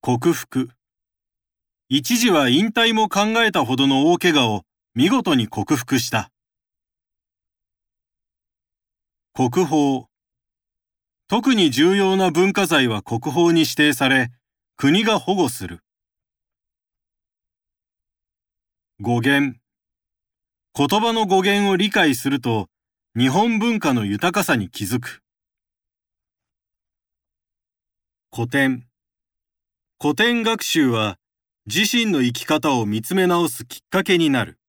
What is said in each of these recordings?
克服。一時は引退も考えたほどの大怪我を見事に克服した。国宝。特に重要な文化財は国宝に指定され、国が保護する。語源。言葉の語源を理解すると、日本文化の豊かさに気づく。古典。古典学習は、自身の生き方を見つめ直すきっかけになる。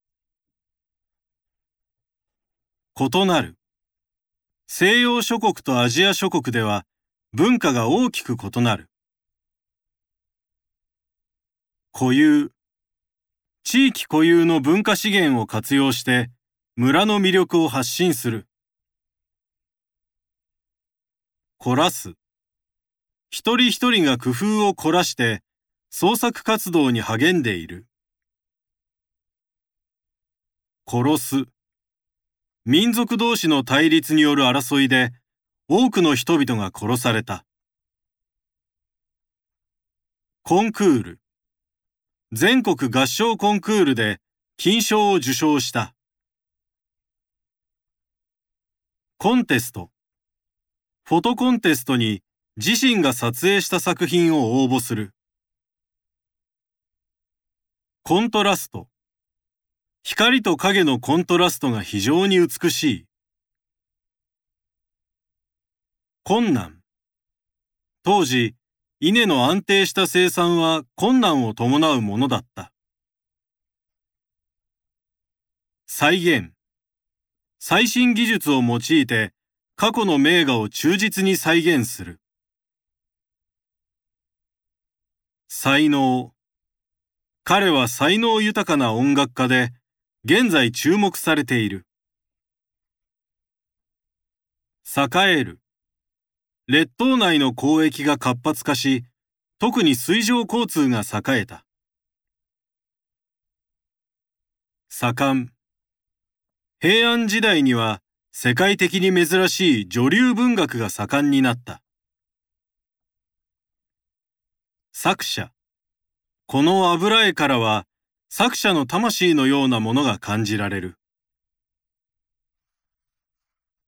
異なる。西洋諸国とアジア諸国では文化が大きく異なる。固有。地域固有の文化資源を活用して村の魅力を発信する。凝らす。一人一人が工夫を凝らして創作活動に励んでいる。殺す。民族同士の対立による争いで多くの人々が殺された。コンクール。全国合唱コンクールで金賞を受賞した。コンテスト。フォトコンテストに自身が撮影した作品を応募する。コントラスト。光と影のコントラストが非常に美しい。困難。当時、稲の安定した生産は困難を伴うものだった。再現。最新技術を用いて過去の名画を忠実に再現する。才能。彼は才能豊かな音楽家で、現在注目されている。栄える。列島内の交易が活発化し、特に水上交通が栄えた。盛ん。平安時代には世界的に珍しい女流文学が盛んになった。作者。この油絵からは作者の魂のようなものが感じられる。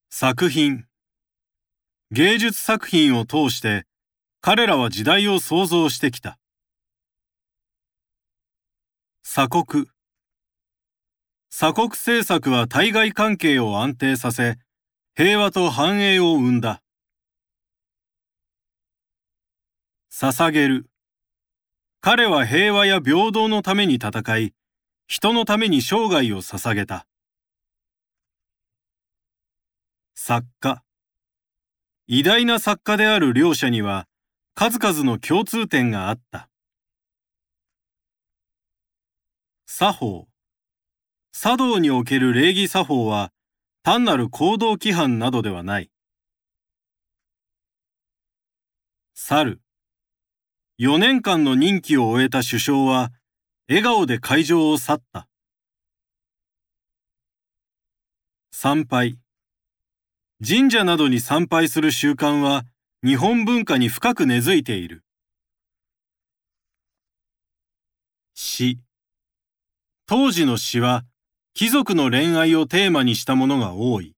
作品芸術作品を通して彼らは時代を創造してきた。鎖国鎖国政策は対外関係を安定させ、平和と繁栄を生んだ。捧げる彼は平和や平等のために戦い、人のために生涯を捧げた。作家偉大な作家である両者には数々の共通点があった。作法茶道における礼儀作法は単なる行動規範などではない。猿4年間の任期を終えた首相は、笑顔で会場を去った。参拝。神社などに参拝する習慣は、日本文化に深く根付いている。詩。当時の詩は、貴族の恋愛をテーマにしたものが多い。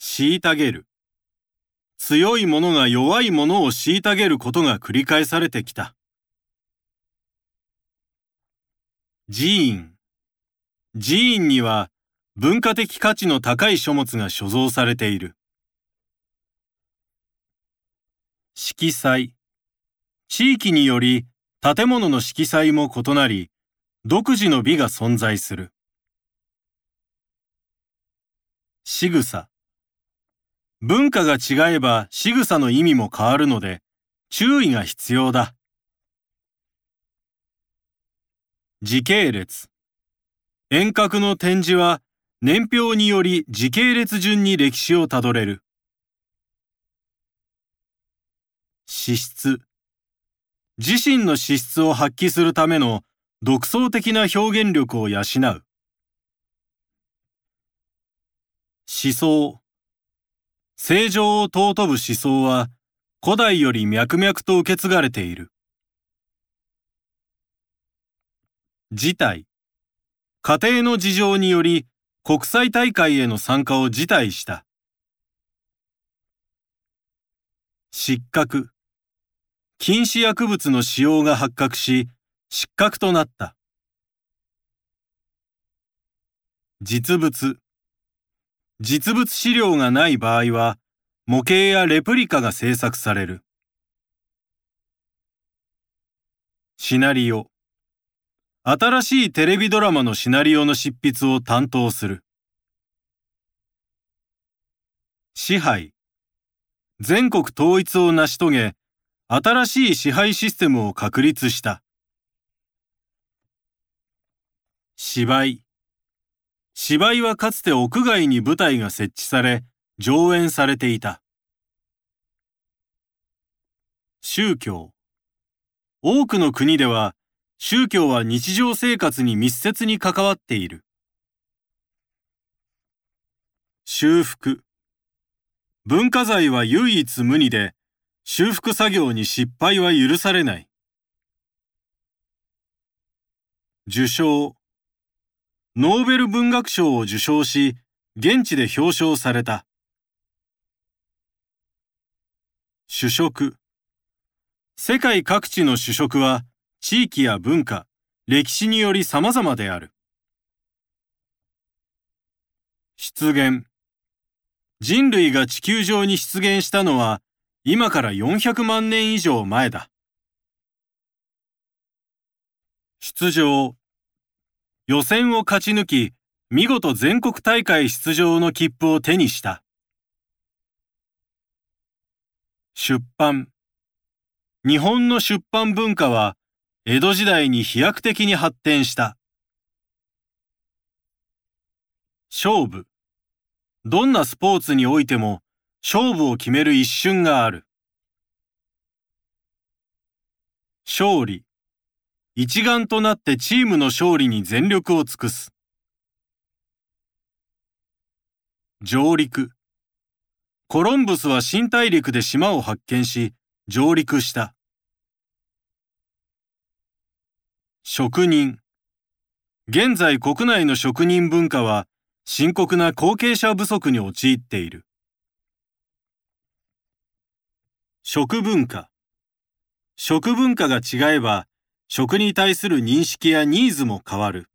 虐げる。強い者が弱い者を虐げることが繰り返されてきた。寺院。寺院には文化的価値の高い書物が所蔵されている。色彩。地域により建物の色彩も異なり、独自の美が存在する。仕草。文化が違えば仕草の意味も変わるので、注意が必要だ。時系列。遠隔の展示は年表により時系列順に歴史をたどれる。資質。自身の資質を発揮するための独創的な表現力を養う。思想。正常を尊ぶ思想は古代より脈々と受け継がれている。事態。家庭の事情により国際大会への参加を辞退した。失格。禁止薬物の使用が発覚し、失格となった。実物。実物資料がない場合は、模型やレプリカが制作される。シナリオ。新しいテレビドラマのシナリオの執筆を担当する。支配。全国統一を成し遂げ、新しい支配システムを確立した。芝居。芝居はかつて屋外に舞台が設置され、上演されていた。宗教。多くの国では、宗教は日常生活に密接に関わっている。修復。文化財は唯一無二で、修復作業に失敗は許されない。受賞。ノーベル文学賞を受賞し、現地で表彰された。主食。世界各地の主食は、地域や文化、歴史により様々である。出現人類が地球上に出現したのは今から400万年以上前だ。出場予選を勝ち抜き、見事全国大会出場の切符を手にした。出版日本の出版文化は江戸時代に飛躍的に発展した。勝負。どんなスポーツにおいても勝負を決める一瞬がある。勝利。一丸となってチームの勝利に全力を尽くす。上陸。コロンブスは新大陸で島を発見し、上陸した。職人。現在国内の職人文化は深刻な後継者不足に陥っている。食文化。食文化が違えば、食に対する認識やニーズも変わる。